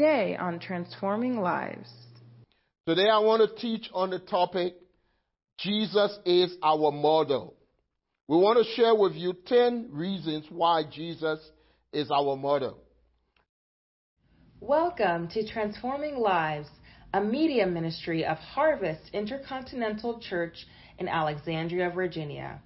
today on Transforming Lives. Today I want to teach on the topic Jesus is our model. We want to share with you 10 reasons why Jesus is our model. Welcome to Transforming Lives, a media ministry of Harvest Intercontinental Church in Alexandria, Virginia.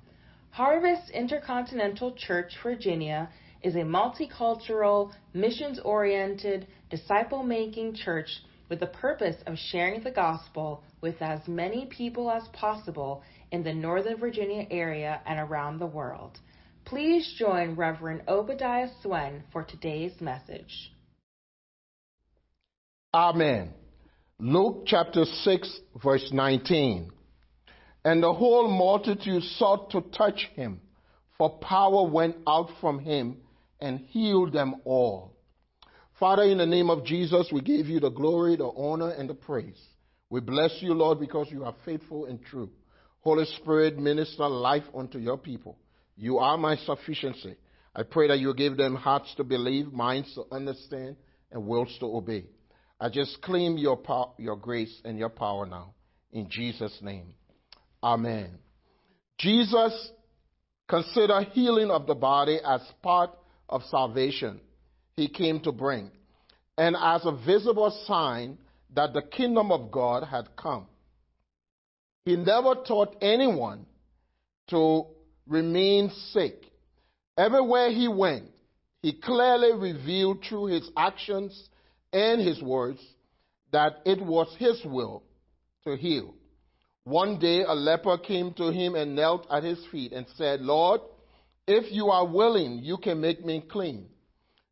Harvest Intercontinental Church, Virginia is a multicultural, missions oriented, disciple making church with the purpose of sharing the gospel with as many people as possible in the Northern Virginia area and around the world. Please join Reverend Obadiah Swen for today's message. Amen. Luke chapter 6, verse 19. And the whole multitude sought to touch him, for power went out from him and healed them all. Father, in the name of Jesus, we give you the glory, the honor, and the praise. We bless you, Lord, because you are faithful and true. Holy Spirit, minister life unto your people. You are my sufficiency. I pray that you give them hearts to believe, minds to understand, and wills to obey. I just claim your, power, your grace and your power now. In Jesus' name. Amen. Jesus considered healing of the body as part of salvation he came to bring, and as a visible sign that the kingdom of God had come. He never taught anyone to remain sick. Everywhere he went, he clearly revealed through his actions and his words that it was his will to heal. One day a leper came to him and knelt at his feet and said, Lord, if you are willing, you can make me clean.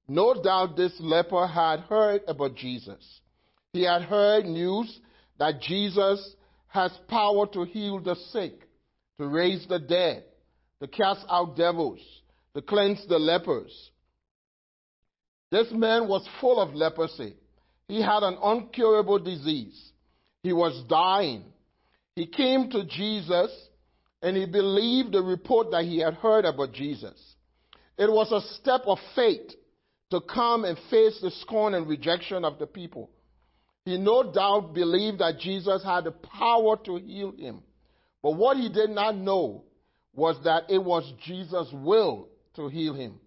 No doubt this leper had heard about Jesus. He had heard news that Jesus has power to heal the sick, to raise the dead, to cast out devils, to cleanse the lepers. This man was full of leprosy. He had an incurable disease. He was dying. He came to Jesus and he believed the report that he had heard about Jesus. It was a step of faith to come and face the scorn and rejection of the people. He no doubt believed that Jesus had the power to heal him. But what he did not know was that it was Jesus' will to heal him.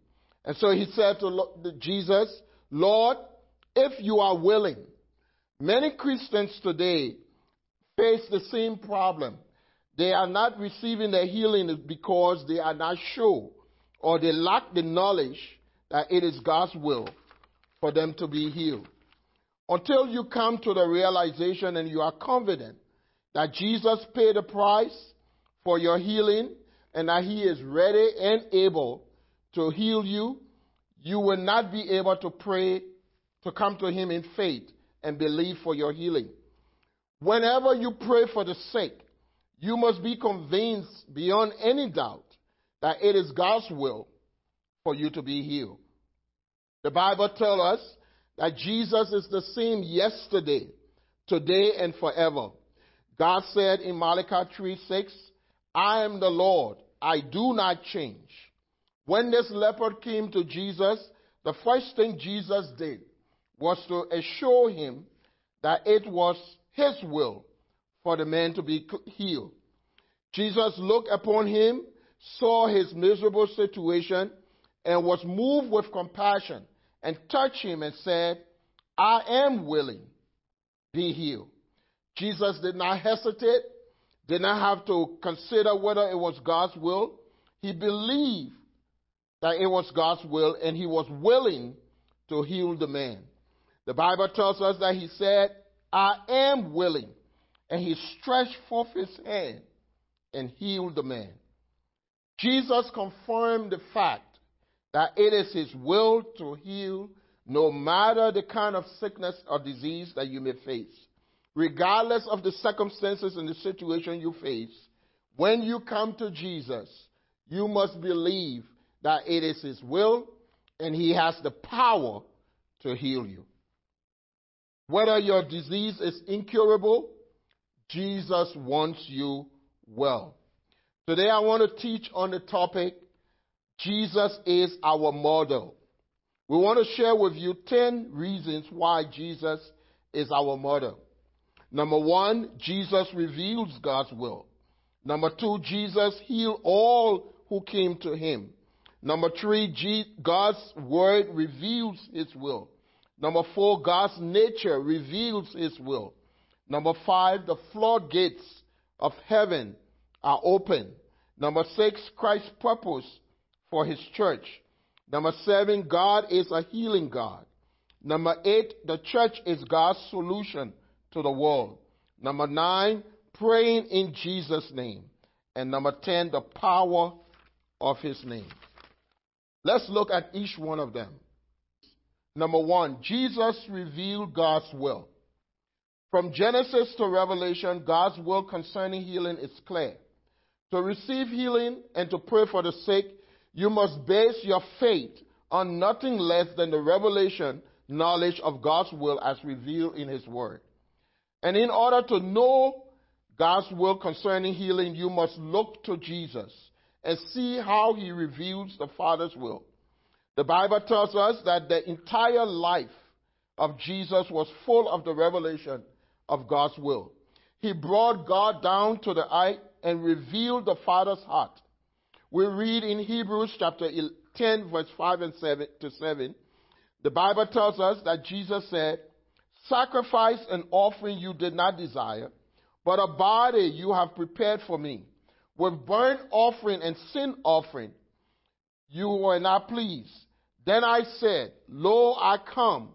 And so he said to Jesus, Lord, if you are willing, many Christians today face the same problem. They are not receiving their healing because they are not sure or they lack the knowledge that it is God's will for them to be healed. Until you come to the realization and you are confident that Jesus paid the price for your healing and that He is ready and able to heal you, you will not be able to pray to come to Him in faith and believe for your healing. Whenever you pray for the sick, you must be convinced beyond any doubt that it is God's will for you to be healed. The Bible tells us that Jesus is the same yesterday, today, and forever. God said in Malachi 3 6, I am the Lord, I do not change. When this leper came to Jesus, the first thing Jesus did was to assure him that it was his will for the man to be healed. Jesus looked upon him, saw his miserable situation, and was moved with compassion and touched him and said, I am willing, be healed. Jesus did not hesitate, did not have to consider whether it was God's will. He believed that it was God's will and he was willing to heal the man. The Bible tells us that he said, I am willing. And he stretched forth his hand and healed the man. Jesus confirmed the fact that it is his will to heal no matter the kind of sickness or disease that you may face. Regardless of the circumstances and the situation you face, when you come to Jesus, you must believe that it is his will and he has the power to heal you. Whether your disease is incurable, Jesus wants you well. Today I want to teach on the topic Jesus is our model. We want to share with you 10 reasons why Jesus is our model. Number one, Jesus reveals God's will. Number two, Jesus healed all who came to him. Number three, God's word reveals his will. Number four, God's nature reveals his will. Number five, the floodgates of heaven are open. Number six, Christ's purpose for his church. Number seven, God is a healing God. Number eight, the church is God's solution to the world. Number nine, praying in Jesus' name. And number ten, the power of his name. Let's look at each one of them. Number one, Jesus revealed God's will. From Genesis to Revelation, God's will concerning healing is clear. To receive healing and to pray for the sick, you must base your faith on nothing less than the revelation knowledge of God's will as revealed in His Word. And in order to know God's will concerning healing, you must look to Jesus and see how He reveals the Father's will. The Bible tells us that the entire life of Jesus was full of the revelation of God's will. He brought God down to the eye and revealed the Father's heart. We read in Hebrews chapter 10, verse 5 and 7 to 7. The Bible tells us that Jesus said, Sacrifice and offering you did not desire, but a body you have prepared for me. With burnt offering and sin offering, you were not pleased. Then I said, Lo, I come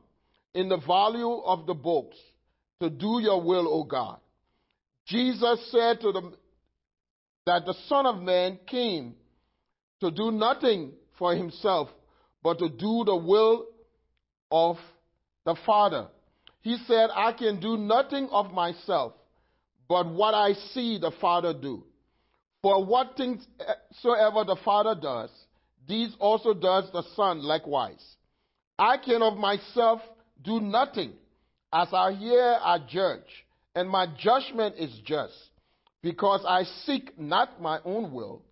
in the volume of the books to do your will, O God. Jesus said to them that the Son of Man came to do nothing for himself, but to do the will of the Father. He said, I can do nothing of myself, but what I see the Father do. For what things eh, soever the Father does, these also does the Son likewise. I can of myself do nothing. As I hear, I judge, and my judgment is just, because I seek not my own will,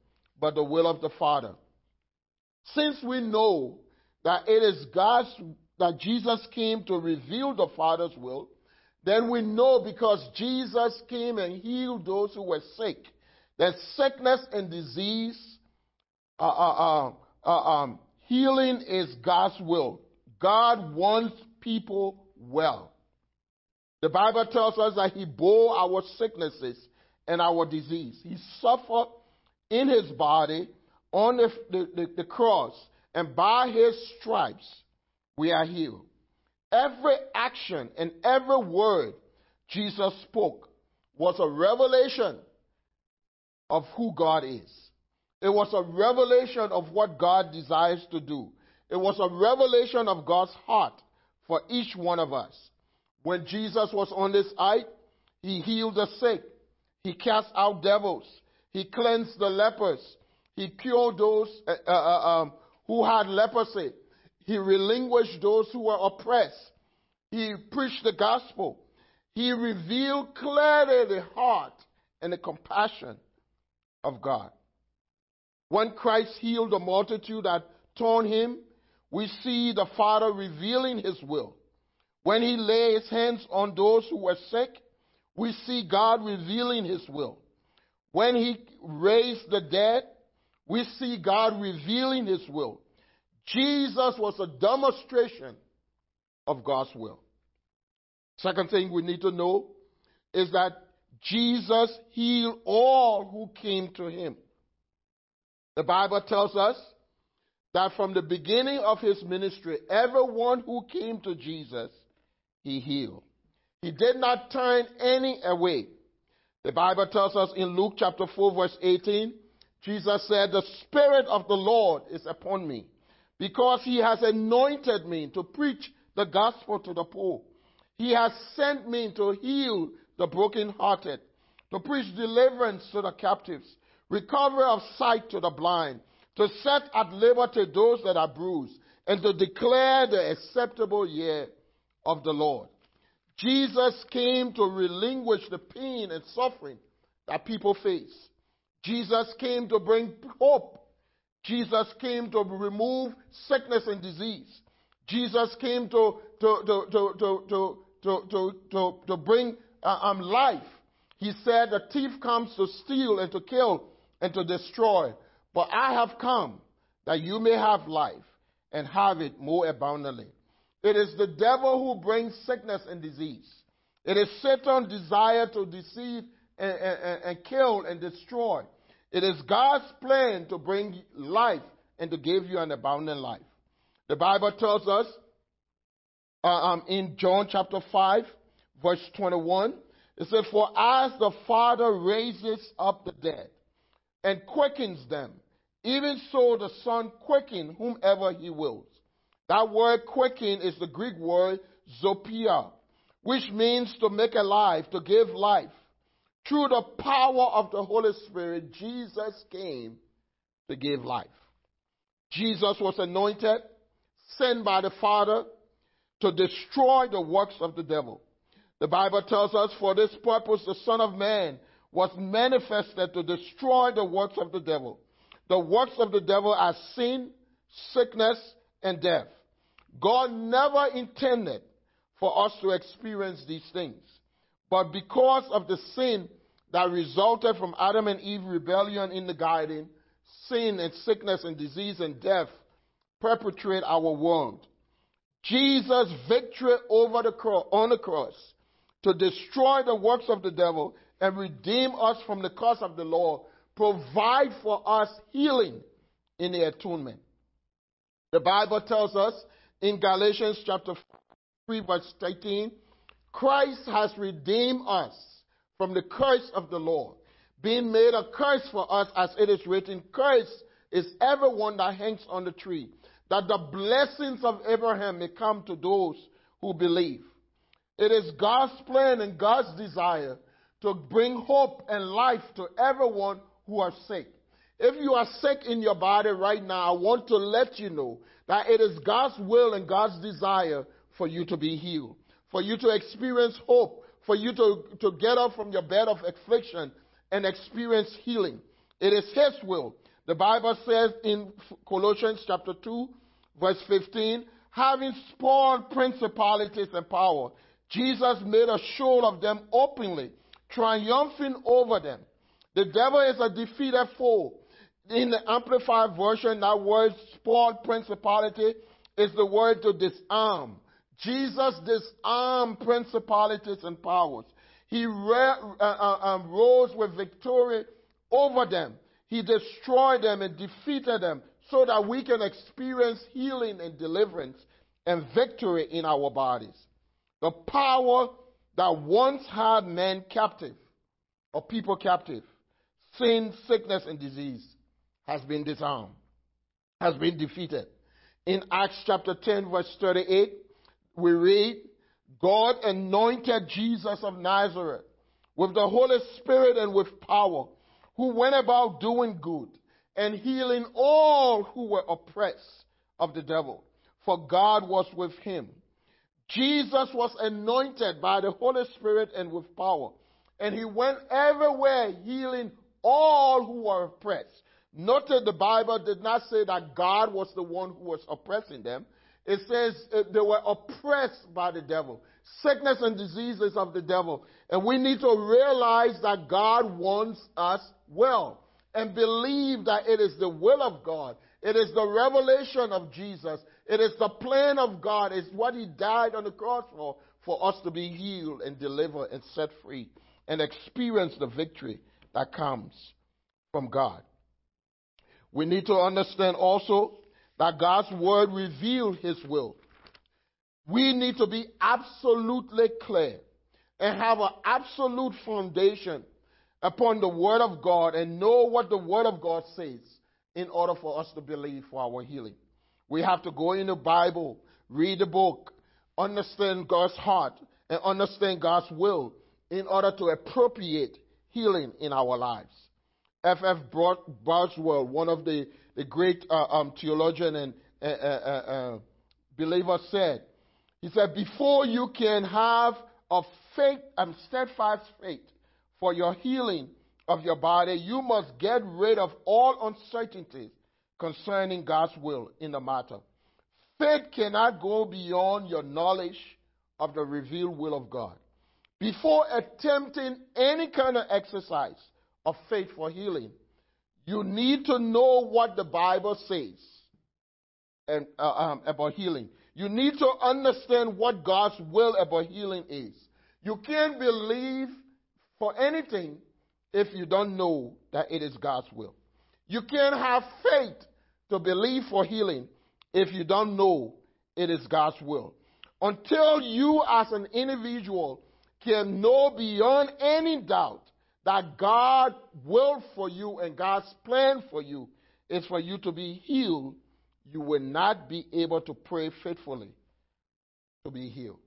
but the will of the Father. Since we know that it is God's that Jesus came to reveal the Father's will, then we know because Jesus came and healed those who were sick, that sickness and disease, uh, uh, uh, uh um, healing is God's will. God wants people well. The Bible tells us that He bore our sicknesses and our disease. He suffered in His body on the, the, the cross, and by His stripes we are healed. Every action and every word Jesus spoke was a revelation of who God is. It was a revelation of what God desires to do. It was a revelation of God's heart for each one of us. When Jesus was on this earth, he healed the sick, he cast out devils, he cleansed the lepers, he cured those uh, uh, uh um, who had leprosy, he relinquished those who were oppressed, he preached the gospel, he revealed clearly the heart and the compassion of God. When Christ healed the multitude that torn him, we see the Father revealing his will. When he his hands on those who were sick, we see God revealing his will. When he raised the dead, we see God revealing his will. Jesus was a demonstration of God's will. Second thing we need to know is that Jesus healed all who came to him. The Bible tells us that from the beginning of his ministry, everyone who came to Jesus he healed. He did not turn any away. The Bible tells us in Luke chapter 4, verse 18, Jesus said, The Spirit of the Lord is upon me, because he has anointed me to preach the gospel to the poor. He has sent me to heal the brokenhearted, to preach deliverance to the captives, recovery of sight to the blind, to set at liberty those that are bruised, and to declare the acceptable year of the Lord. Jesus came to relinquish the pain and suffering that people face. Jesus came to bring hope. Jesus came to remove sickness and disease. Jesus came to, to, to, to, to, to, to, to, to, bring uh, um, life. He said, The thief comes to steal and to kill and to destroy. But I have come that you may have life and have it more abundantly. It is the devil who brings sickness and disease. It is Satan's desire to deceive and, and, and kill and destroy. It is God's plan to bring life and to give you an abundant life. The Bible tells us uh, um, in John chapter 5, verse 21, it says, For as the Father raises up the dead and quickens them, even so the Son quicken whomever he wills. That word quicken is the Greek word zopia, which means to make alive, to give life. Through the power of the Holy Spirit, Jesus came to give life. Jesus was anointed, sent by the Father to destroy the works of the devil. The Bible tells us, for this purpose the Son of Man was manifested to destroy the works of the devil. The works of the devil are sin, sickness, and death. God never intended for us to experience these things. But because of the sin that resulted from Adam and Eve rebellion in the garden, sin and sickness and disease and death perpetrate our world. Jesus' victory over the cross, on the cross to destroy the works of the devil and redeem us from the curse of the law, provide for us healing in the atonement. The Bible tells us in Galatians chapter 3 verse 13, Christ has redeemed us from the curse of the law, being made a curse for us as it is written, curse is everyone that hangs on the tree, that the blessings of Abraham may come to those who believe. It is God's plan and God's desire to bring hope and life to everyone who are sick. If you are sick in your body right now, I want to let you know that it is God's will and God's desire for you to be healed, for you to experience hope, for you to, to get up from your bed of affliction and experience healing. It is His will. The Bible says in Colossians chapter 2, verse 15, having spoiled principalities and power, Jesus made a show of them openly, triumphing over them. The devil is a defeated foe. In the Amplified Version, that word spoiled principality is the word to disarm. Jesus disarmed principalities and powers. He re- uh, uh, um, rose with victory over them. He destroyed them and defeated them so that we can experience healing and deliverance and victory in our bodies. The power that once had men captive or people captive, sin, sickness, and disease has been disarmed, has been defeated. In Acts chapter 10, verse 38, we read, God anointed Jesus of Nazareth with the Holy Spirit and with power, who went about doing good and healing all who were oppressed of the devil, for God was with him. Jesus was anointed by the Holy Spirit and with power. And he went everywhere healing all who were oppressed. Noted the Bible did not say that God was the one who was oppressing them. It says uh, they were oppressed by the devil. Sickness and diseases of the devil. And we need to realize that God wants us well and believe that it is the will of God. It is the revelation of Jesus it is the plan of God. It's what He died on the cross for, for us to be healed and delivered and set free and experience the victory that comes from God. We need to understand also that God's word reveals His will. We need to be absolutely clear and have an absolute foundation upon the Word of God and know what the Word of God says in order for us to believe for our healing. We have to go in the Bible, read the book, understand God's heart, and understand God's will in order to appropriate healing in our lives. F. F. Bosworth, one of the, the great uh, um, theologian and uh, uh, uh, uh believer, said, he said, before you can have a faith and steadfast faith for your healing of your body, you must get rid of all uncertainties concerning God's will in the matter. Faith cannot go beyond your knowledge of the revealed will of God. Before attempting any kind of exercise of faith for healing, you need to know what the Bible says and, uh, um, about healing. You need to understand what God's will about healing is. You can't believe for anything if you don't know that it is God's will. You can't have faith to believe for healing if you don't know it is God's will. Until you as an individual can know beyond any doubt that God's will for you and God's plan for you is for you to be healed, you will not be able to pray faithfully to be healed.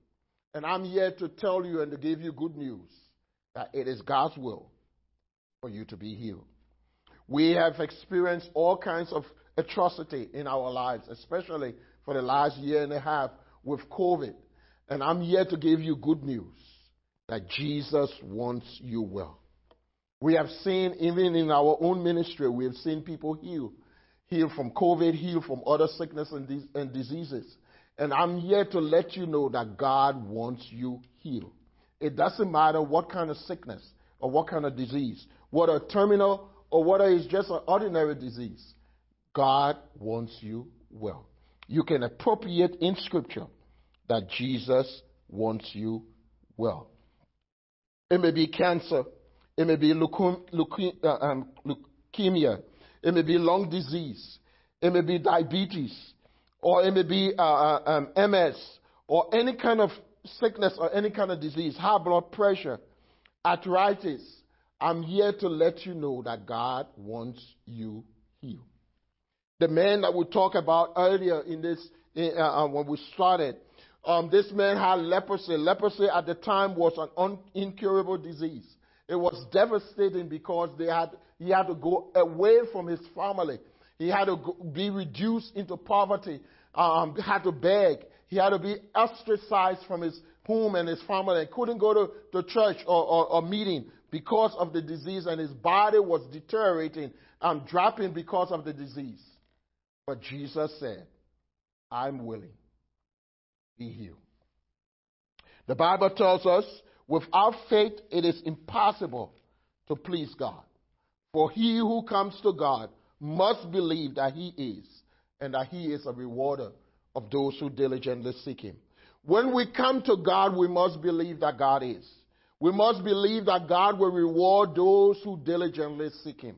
And I'm here to tell you and to give you good news that it is God's will for you to be healed. We have experienced all kinds of atrocity in our lives, especially for the last year and a half with COVID. And I'm here to give you good news that Jesus wants you well. We have seen, even in our own ministry, we have seen people heal. Heal from COVID, heal from other sickness and, and diseases. And I'm here to let you know that God wants you healed. It doesn't matter what kind of sickness or what kind of disease, whether terminal or whether it's just an ordinary disease. God wants you well. You can appropriate in Scripture that Jesus wants you well. It may be cancer, it may be uh, um, leukemia, it may be lung disease, it may be diabetes, or it may be uh, uh um, MS, or any kind of sickness or any kind of disease, high blood pressure, arthritis. I'm here to let you know that God wants you healed. The man that we talked about earlier in this, uh, uh, when we started, um, this man had leprosy. Leprosy at the time was an un- incurable disease. It was devastating because they had, he had to go away from his family. He had to be reduced into poverty, um, had to beg. He had to be ostracized from his home and his family. He couldn't go to, to church or, or, or meeting because of the disease, and his body was deteriorating and dropping because of the disease. But Jesus said, I'm willing. Be healed. The Bible tells us without faith it is impossible to please God. For he who comes to God must believe that he is, and that he is a rewarder of those who diligently seek him. When we come to God, we must believe that God is. We must believe that God will reward those who diligently seek him.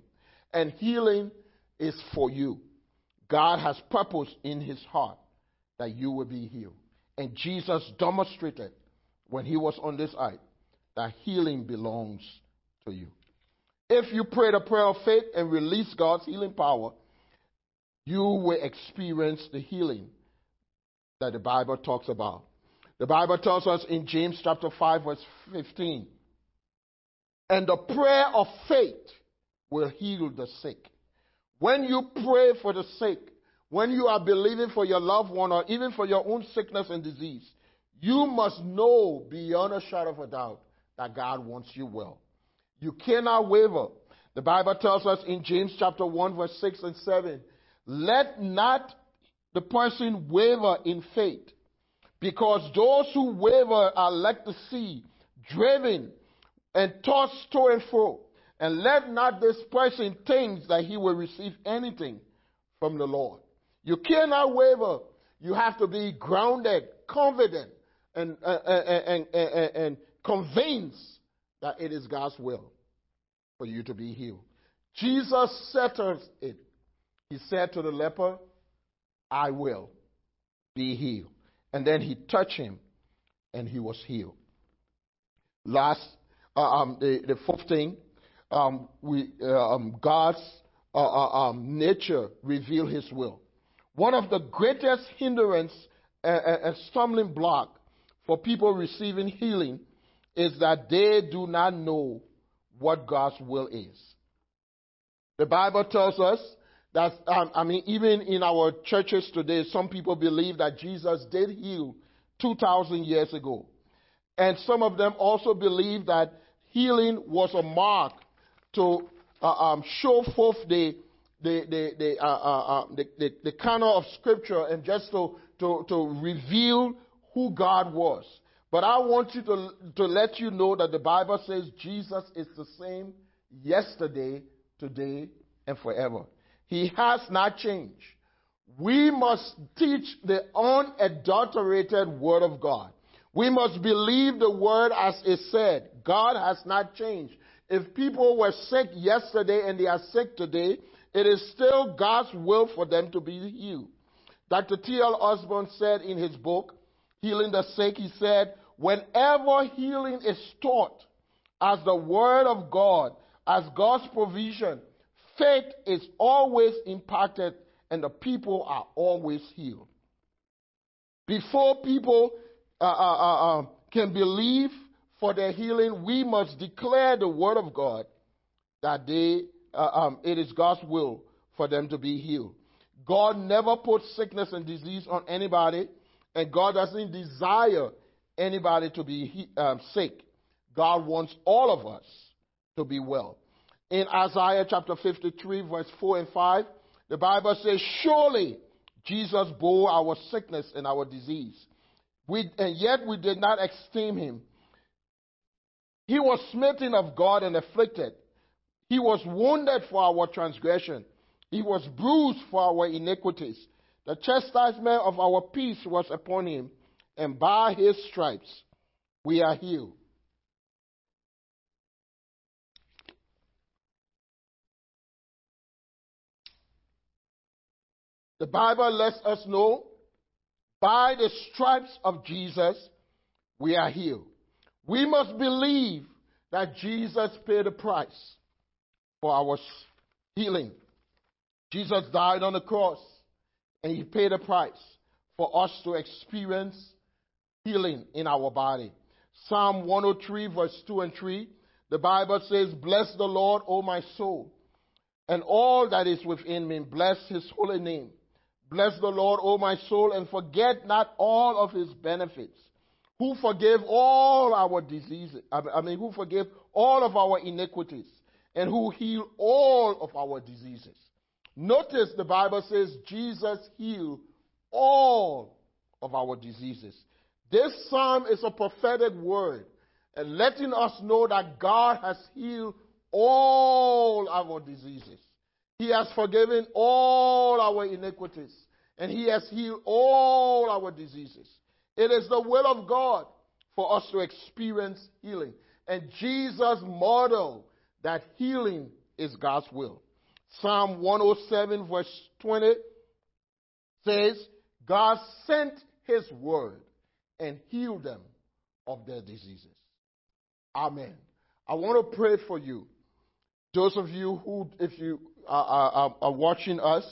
And healing is for you. God has purpose in his heart that you will be healed. And Jesus demonstrated when he was on this earth that healing belongs to you. If you pray the prayer of faith and release God's healing power, you will experience the healing that the Bible talks about. The Bible tells us in James chapter 5 verse 15, and the prayer of faith will heal the sick. When you pray for the sick, when you are believing for your loved one or even for your own sickness and disease, you must know beyond a shadow of a doubt that God wants you well. You cannot waver. The Bible tells us in James chapter 1 verse 6 and 7, let not the person waver in faith, because those who waver are like the sea, driven and tossed to and fro. And let not this person think that he will receive anything from the Lord. You cannot waver. You have to be grounded, confident, and, and, and, and, convinced that it is God's will for you to be healed. Jesus settles it. He said to the leper, I will be healed. And then he touched him and he was healed. Last, uh, um, the, the fourth thing, um, we, uh, um, God's uh, uh um, nature reveal his will. One of the greatest hindrance and stumbling block for people receiving healing is that they do not know what God's will is. The Bible tells us that, um, I mean, even in our churches today, some people believe that Jesus did heal 2,000 years ago. And some of them also believe that healing was a mark to uh, um, show forth the, the, the, the, uh, uh, uh the, the, the canon of Scripture and just to, to, to reveal who God was. But I want you to, to let you know that the Bible says Jesus is the same yesterday, today, and forever. He has not changed. We must teach the unadulterated Word of God. We must believe the Word as it said. God has not changed. If people were sick yesterday and they are sick today, it is still God's will for them to be healed. Dr. T.L. Osborn said in his book, Healing the Sick, he said, whenever healing is taught as the Word of God, as God's provision, faith is always impacted and the people are always healed. Before people uh, uh, uh, um, can believe for their healing, we must declare the word of God that they, uh, um, it is God's will for them to be healed. God never puts sickness and disease on anybody, and God doesn't desire anybody to be um, sick. God wants all of us to be well. In Isaiah chapter 53, verse 4 and 5, the Bible says, Surely Jesus bore our sickness and our disease. We, and yet we did not esteem him. He was smitten of God and afflicted. He was wounded for our transgression. He was bruised for our iniquities. The chastisement of our peace was upon him, and by his stripes we are healed. The Bible lets us know by the stripes of Jesus we are healed. We must believe that Jesus paid the price for our healing. Jesus died on the cross and he paid a price for us to experience healing in our body. Psalm 103, verse 2 and 3, the Bible says, Bless the Lord, O my soul, and all that is within me. Bless his holy name. Bless the Lord, O my soul, and forget not all of his benefits, who forgave all our diseases, I mean, who forgave all of our iniquities, and who healed all of our diseases. Notice the Bible says Jesus healed all of our diseases. This psalm is a prophetic word and letting us know that God has healed all our diseases. He has forgiven all our iniquities and He has healed all our diseases. It is the will of God for us to experience healing. And Jesus modeled that healing is God's will. Psalm 107, verse 20 says, God sent His word and healed them of their diseases. Amen. I want to pray for you. Those of you who, if you are, are, are watching us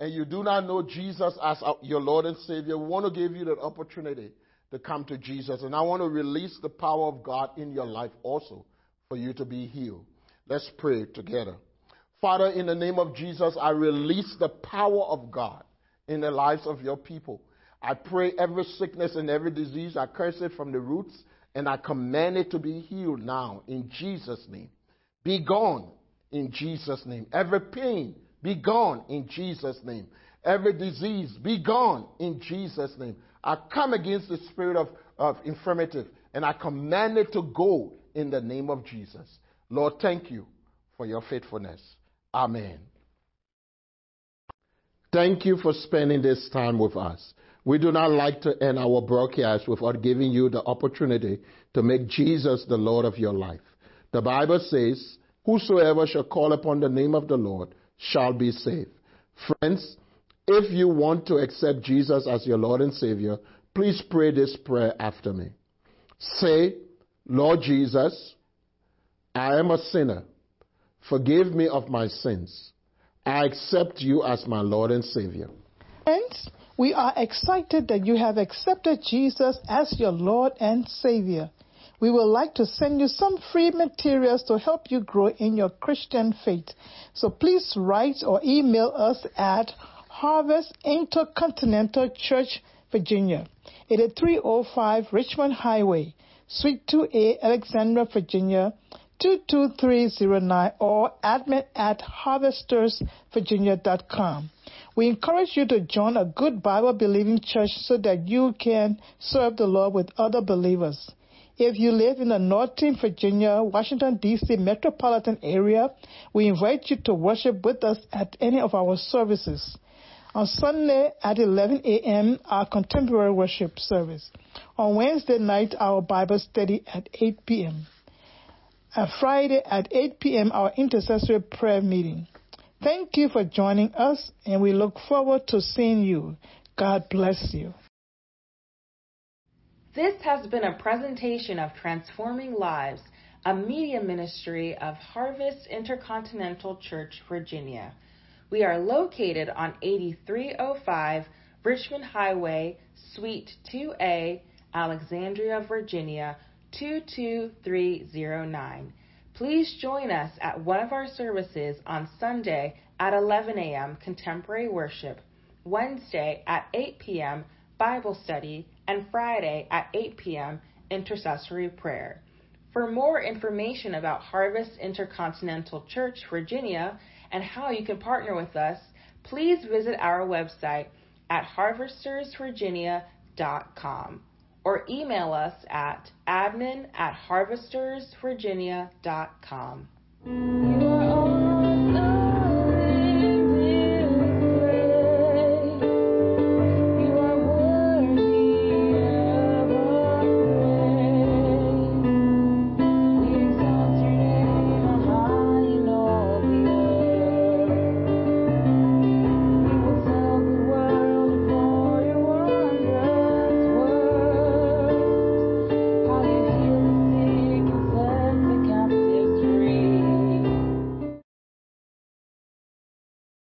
and you do not know Jesus as your Lord and Savior, we want to give you that opportunity to come to Jesus. And I want to release the power of God in your life also for you to be healed. Let's pray together. Father, in the name of Jesus, I release the power of God in the lives of your people. I pray every sickness and every disease, I curse it from the roots and I command it to be healed now in Jesus' name. Be gone in Jesus' name. Every pain, be gone in Jesus' name. Every disease, be gone in Jesus' name. I come against the spirit of, of infirmity and I command it to go in the name of Jesus. Lord, thank you for your faithfulness. Amen. Thank you for spending this time with us. We do not like to end our broadcast without giving you the opportunity to make Jesus the Lord of your life. The Bible says, Whosoever shall call upon the name of the Lord shall be saved. Friends, if you want to accept Jesus as your Lord and Savior, please pray this prayer after me. Say, Lord Jesus, I am a sinner. Forgive me of my sins. I accept you as my Lord and Savior. Friends, we are excited that you have accepted Jesus as your Lord and Savior. We would like to send you some free materials to help you grow in your Christian faith. So please write or email us at Harvest Intercontinental Church, Virginia. It is 305 Richmond Highway, Suite 2A, Alexandria, Virginia 22309 or admin at harvestersvirginia.com. We encourage you to join a good Bible believing church so that you can serve the Lord with other believers. If you live in the Northern Virginia, Washington, D.C. metropolitan area, we invite you to worship with us at any of our services. On Sunday at 11 a.m., our contemporary worship service. On Wednesday night, our Bible study at 8 p.m. On Friday at 8 p.m., our intercessory prayer meeting. Thank you for joining us, and we look forward to seeing you. God bless you. This has been a presentation of Transforming Lives, a media ministry of Harvest Intercontinental Church, Virginia. We are located on 8305 Richmond Highway, Suite 2A, Alexandria, Virginia 22309. Please join us at one of our services on Sunday at 11 a.m. Contemporary Worship, Wednesday at 8 p.m. Bible Study, and Friday at 8 p.m. Intercessory Prayer. For more information about Harvest Intercontinental Church, Virginia, and how you can partner with us, please visit our website at harvestersvirginia.com or email us at admin at harvestersvirginia.com.